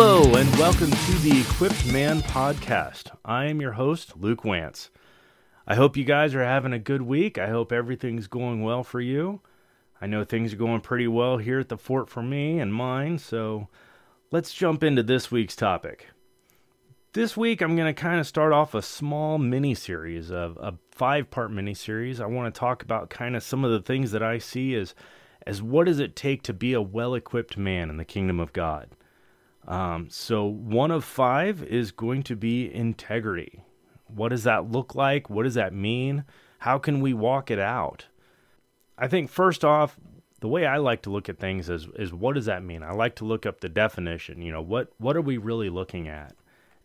Hello, and welcome to the Equipped Man podcast. I am your host, Luke Wance. I hope you guys are having a good week. I hope everything's going well for you. I know things are going pretty well here at the fort for me and mine, so let's jump into this week's topic. This week, I'm going to kind of start off a small mini series of a five part mini series. I want to talk about kind of some of the things that I see as, as what does it take to be a well equipped man in the kingdom of God. Um, so, one of five is going to be integrity. What does that look like? What does that mean? How can we walk it out? I think, first off, the way I like to look at things is, is what does that mean? I like to look up the definition. You know, what, what are we really looking at?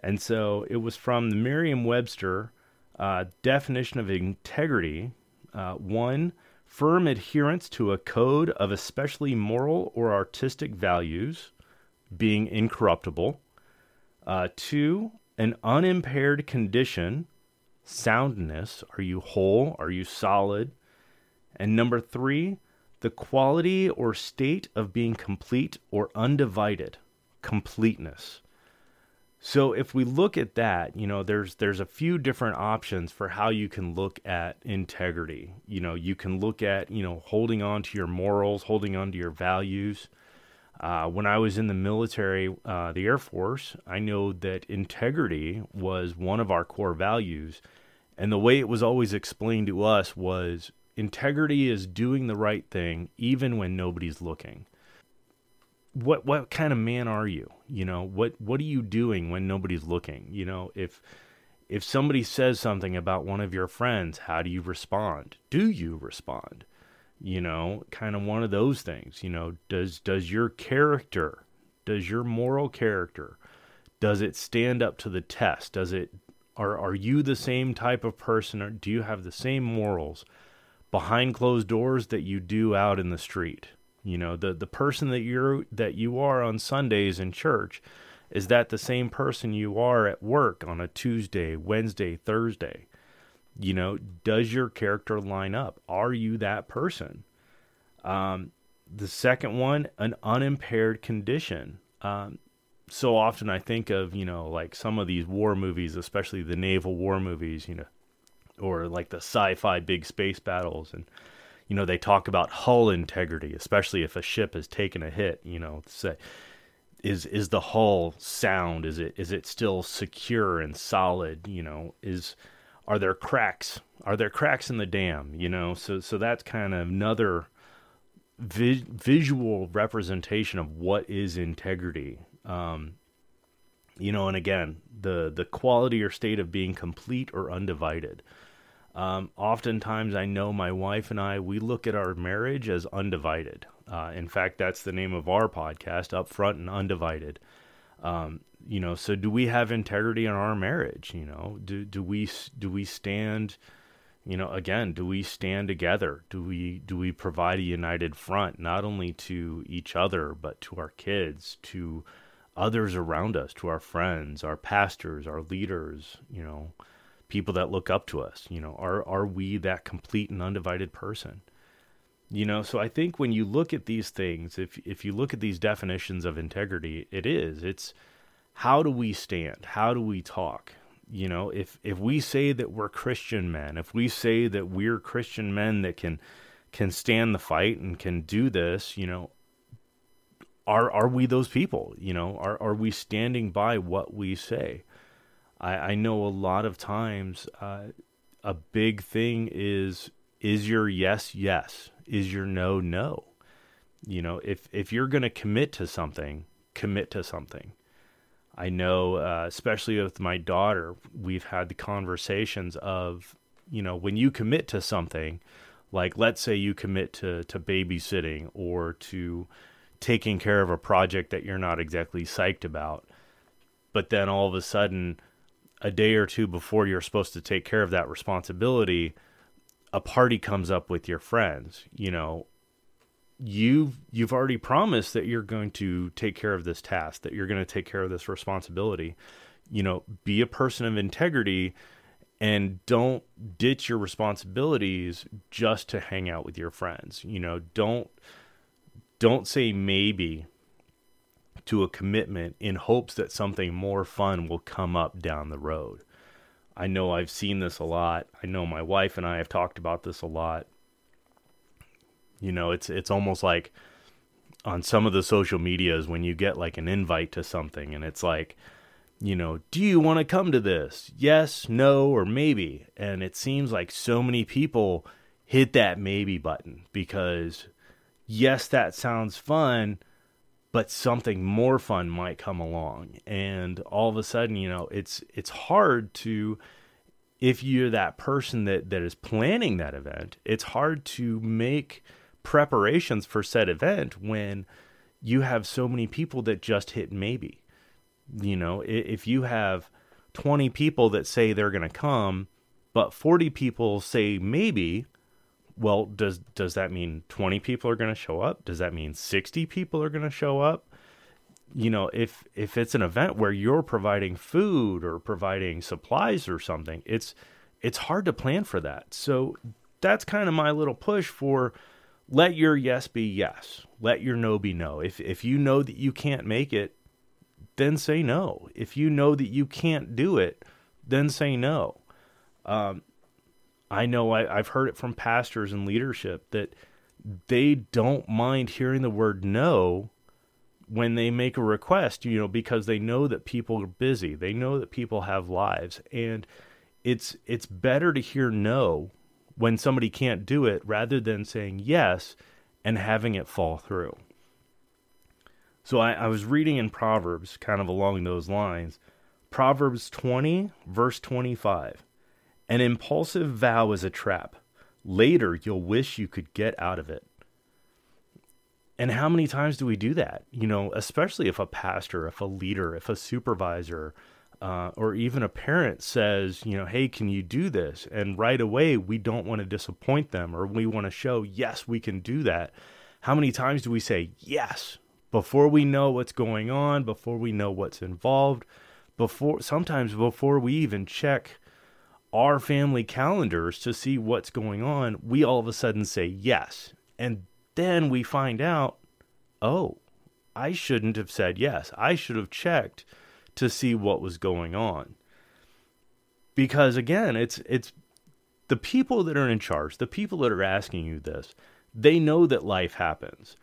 And so it was from the Merriam Webster uh, definition of integrity uh, one, firm adherence to a code of especially moral or artistic values being incorruptible. Uh, two, an unimpaired condition, soundness. Are you whole? Are you solid? And number three, the quality or state of being complete or undivided, completeness. So if we look at that, you know, there's there's a few different options for how you can look at integrity. You know, you can look at, you know, holding on to your morals, holding on to your values. Uh, when I was in the military, uh, the Air Force, I know that integrity was one of our core values. And the way it was always explained to us was integrity is doing the right thing even when nobody's looking. What what kind of man are you? You know, what what are you doing when nobody's looking? You know, if if somebody says something about one of your friends, how do you respond? Do you respond? You know kind of one of those things you know does does your character does your moral character does it stand up to the test does it are are you the same type of person or do you have the same morals behind closed doors that you do out in the street you know the the person that you're that you are on Sundays in church is that the same person you are at work on a Tuesday, Wednesday, Thursday? You know, does your character line up? Are you that person? Um, the second one, an unimpaired condition. Um, so often I think of, you know, like some of these war movies, especially the naval war movies, you know, or like the sci fi big space battles. And, you know, they talk about hull integrity, especially if a ship has taken a hit, you know, say, is is the hull sound? Is it is it still secure and solid? You know, is are there cracks? Are there cracks in the dam? You know, so so that's kind of another vi- visual representation of what is integrity. Um, you know, and again, the the quality or state of being complete or undivided. Um, oftentimes, I know my wife and I we look at our marriage as undivided. Uh, in fact, that's the name of our podcast, Upfront and Undivided. Um, you know, so do we have integrity in our marriage? You know, do do we do we stand? You know, again, do we stand together? Do we do we provide a united front not only to each other but to our kids, to others around us, to our friends, our pastors, our leaders, you know, people that look up to us, you know, are are we that complete and undivided person? You know, so I think when you look at these things, if if you look at these definitions of integrity, it is it's how do we stand? How do we talk? You know, if if we say that we're Christian men, if we say that we're Christian men that can can stand the fight and can do this, you know, are are we those people? You know, are are we standing by what we say? I, I know a lot of times uh, a big thing is is your yes yes, is your no no. You know, if if you're going to commit to something, commit to something. I know, uh, especially with my daughter, we've had the conversations of, you know, when you commit to something, like let's say you commit to, to babysitting or to taking care of a project that you're not exactly psyched about, but then all of a sudden, a day or two before you're supposed to take care of that responsibility, a party comes up with your friends, you know, you've you've already promised that you're going to take care of this task, that you're going to take care of this responsibility. You know, be a person of integrity and don't ditch your responsibilities just to hang out with your friends. You know, don't don't say maybe to a commitment in hopes that something more fun will come up down the road. I know I've seen this a lot. I know my wife and I have talked about this a lot. You know, it's it's almost like on some of the social medias when you get like an invite to something and it's like, you know, do you want to come to this? Yes, no, or maybe. And it seems like so many people hit that maybe button because yes, that sounds fun, but something more fun might come along. And all of a sudden, you know, it's it's hard to if you're that person that that is planning that event, it's hard to make preparations for said event when you have so many people that just hit maybe. You know, if you have 20 people that say they're going to come, but 40 people say maybe, well, does does that mean 20 people are going to show up? Does that mean 60 people are going to show up? You know, if if it's an event where you're providing food or providing supplies or something, it's it's hard to plan for that. So that's kind of my little push for let your yes be yes. Let your no be no. If if you know that you can't make it, then say no. If you know that you can't do it, then say no. Um, I know I, I've heard it from pastors and leadership that they don't mind hearing the word no when they make a request, you know, because they know that people are busy. They know that people have lives. And it's it's better to hear no when somebody can't do it rather than saying yes and having it fall through. So I, I was reading in Proverbs, kind of along those lines. Proverbs 20, verse 25. An impulsive vow is a trap. Later, you'll wish you could get out of it. And how many times do we do that? You know, especially if a pastor, if a leader, if a supervisor, uh, or even a parent says, you know, hey, can you do this? And right away, we don't want to disappoint them or we want to show, yes, we can do that. How many times do we say yes before we know what's going on, before we know what's involved, before sometimes before we even check our family calendars to see what's going on, we all of a sudden say yes. And then we find out, oh, I shouldn't have said yes. I should have checked to see what was going on. Because again, it's it's the people that are in charge, the people that are asking you this, they know that life happens.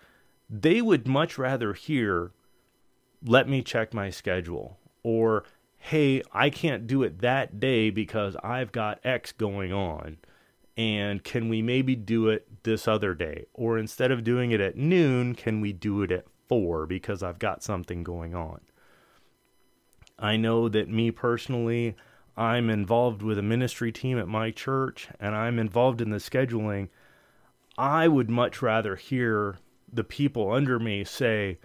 They would much rather hear let me check my schedule or hey, I can't do it that day because I've got X going on. And can we maybe do it this other day? Or instead of doing it at noon, can we do it at four because I've got something going on? I know that me personally, I'm involved with a ministry team at my church and I'm involved in the scheduling. I would much rather hear the people under me say,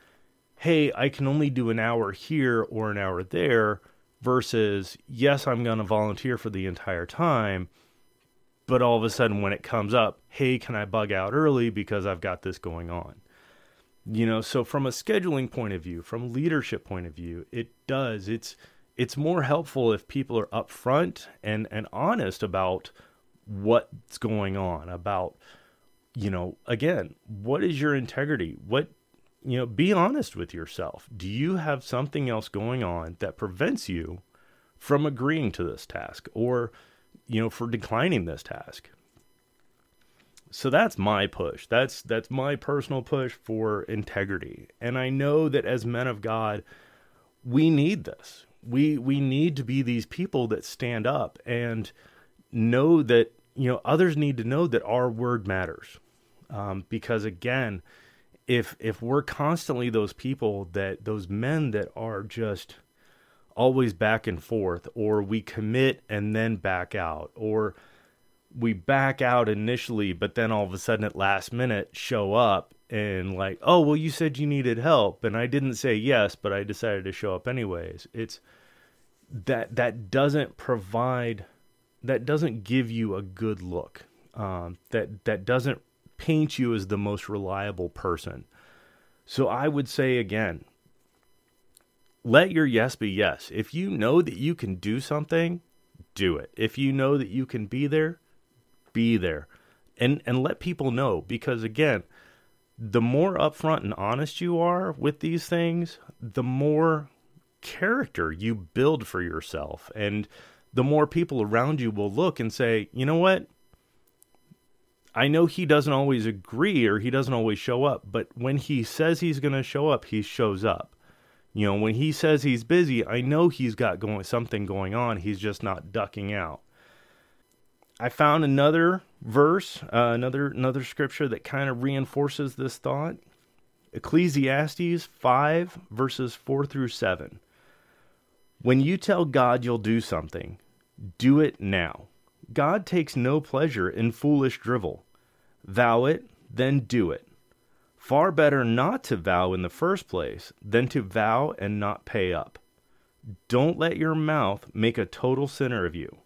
Hey, I can only do an hour here or an hour there, versus, Yes, I'm going to volunteer for the entire time. But all of a sudden, when it comes up, Hey, can I bug out early because I've got this going on? you know so from a scheduling point of view from leadership point of view it does it's it's more helpful if people are upfront and and honest about what's going on about you know again what is your integrity what you know be honest with yourself do you have something else going on that prevents you from agreeing to this task or you know for declining this task so that's my push. That's that's my personal push for integrity. And I know that as men of God, we need this. We we need to be these people that stand up and know that you know others need to know that our word matters. Um, because again, if if we're constantly those people that those men that are just always back and forth, or we commit and then back out, or we back out initially, but then all of a sudden at last minute show up and like, oh well, you said you needed help, and I didn't say yes, but I decided to show up anyways. It's that that doesn't provide, that doesn't give you a good look. Um, that that doesn't paint you as the most reliable person. So I would say again, let your yes be yes. If you know that you can do something, do it. If you know that you can be there, be there and and let people know because again the more upfront and honest you are with these things, the more character you build for yourself. And the more people around you will look and say, you know what? I know he doesn't always agree or he doesn't always show up, but when he says he's going to show up, he shows up. You know, when he says he's busy, I know he's got going something going on. He's just not ducking out. I found another verse, uh, another another scripture that kind of reinforces this thought. Ecclesiastes 5 verses 4 through 7. When you tell God you'll do something, do it now. God takes no pleasure in foolish drivel. Vow it, then do it. Far better not to vow in the first place than to vow and not pay up. Don't let your mouth make a total sinner of you.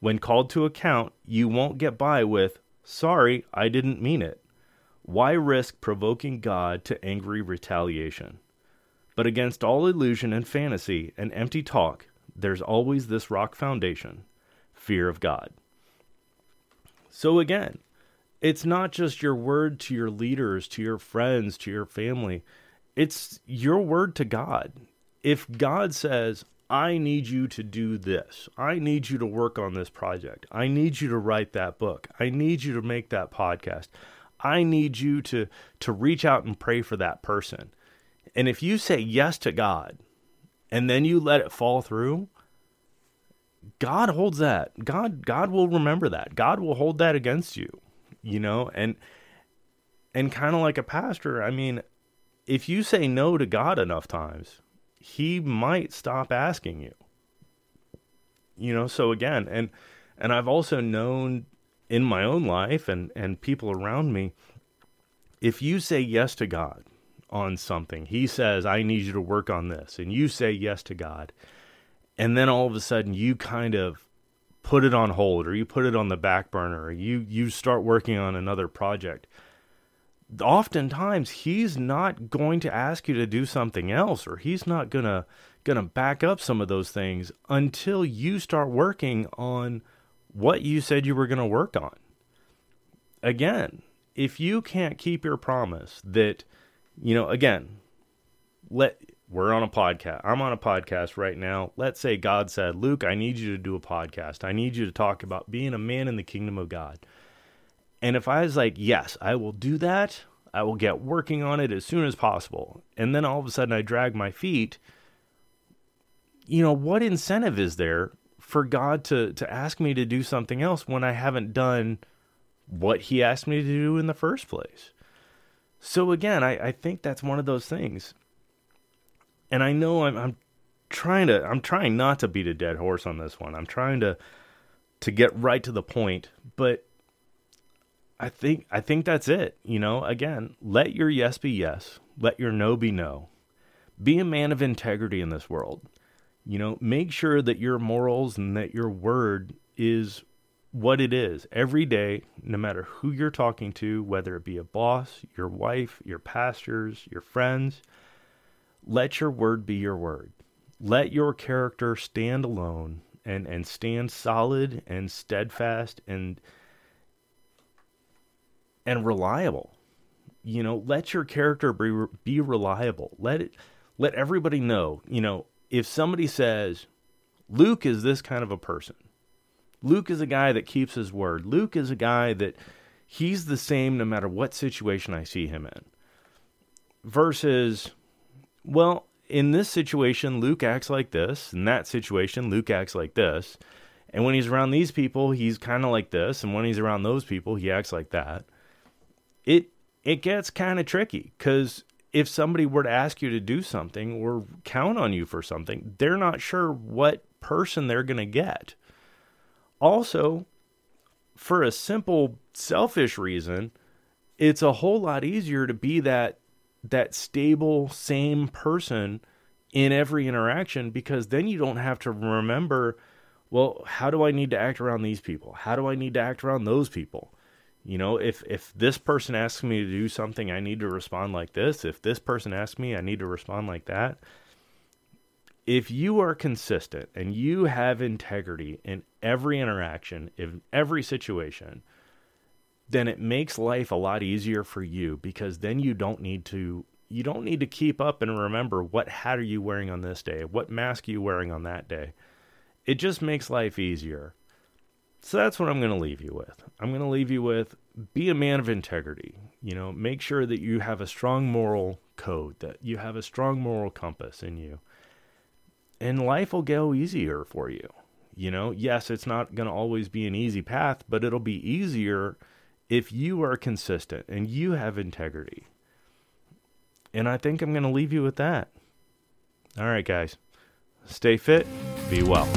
When called to account, you won't get by with, Sorry, I didn't mean it. Why risk provoking God to angry retaliation? But against all illusion and fantasy and empty talk, there's always this rock foundation fear of God. So again, it's not just your word to your leaders, to your friends, to your family. It's your word to God. If God says, I need you to do this. I need you to work on this project. I need you to write that book. I need you to make that podcast. I need you to to reach out and pray for that person. And if you say yes to God and then you let it fall through, God holds that. God God will remember that. God will hold that against you you know and and kind of like a pastor i mean if you say no to god enough times he might stop asking you you know so again and and i've also known in my own life and and people around me if you say yes to god on something he says i need you to work on this and you say yes to god and then all of a sudden you kind of put it on hold or you put it on the back burner or you you start working on another project oftentimes he's not going to ask you to do something else or he's not going to going to back up some of those things until you start working on what you said you were going to work on. Again if you can't keep your promise that you know again let we're on a podcast. I'm on a podcast right now. Let's say God said, Luke, I need you to do a podcast. I need you to talk about being a man in the kingdom of God. And if I was like, yes, I will do that, I will get working on it as soon as possible. And then all of a sudden I drag my feet, you know, what incentive is there for God to, to ask me to do something else when I haven't done what he asked me to do in the first place? So again, I, I think that's one of those things and I know I'm, I'm trying to I'm trying not to beat a dead horse on this one. I'm trying to to get right to the point, but I think I think that's it. You know, again, let your yes be yes, let your no be no. Be a man of integrity in this world. You know, make sure that your morals and that your word is what it is every day, no matter who you're talking to, whether it be a boss, your wife, your pastors, your friends let your word be your word. Let your character stand alone and, and stand solid and steadfast and and reliable. You know, let your character be, be reliable. Let it let everybody know, you know, if somebody says Luke is this kind of a person. Luke is a guy that keeps his word. Luke is a guy that he's the same no matter what situation I see him in. Versus well, in this situation, Luke acts like this. In that situation, Luke acts like this. And when he's around these people, he's kind of like this. And when he's around those people, he acts like that. It it gets kind of tricky because if somebody were to ask you to do something or count on you for something, they're not sure what person they're going to get. Also, for a simple selfish reason, it's a whole lot easier to be that that stable, same person in every interaction because then you don't have to remember, well, how do I need to act around these people? How do I need to act around those people? You know, if if this person asks me to do something, I need to respond like this. If this person asks me, I need to respond like that. If you are consistent and you have integrity in every interaction, in every situation, then it makes life a lot easier for you because then you don't need to you don't need to keep up and remember what hat are you wearing on this day, what mask are you wearing on that day. It just makes life easier. So that's what I'm going to leave you with. I'm going to leave you with be a man of integrity. You know, make sure that you have a strong moral code, that you have a strong moral compass in you. And life will go easier for you. You know, yes, it's not going to always be an easy path, but it'll be easier if you are consistent and you have integrity. And I think I'm going to leave you with that. All right, guys. Stay fit, be well.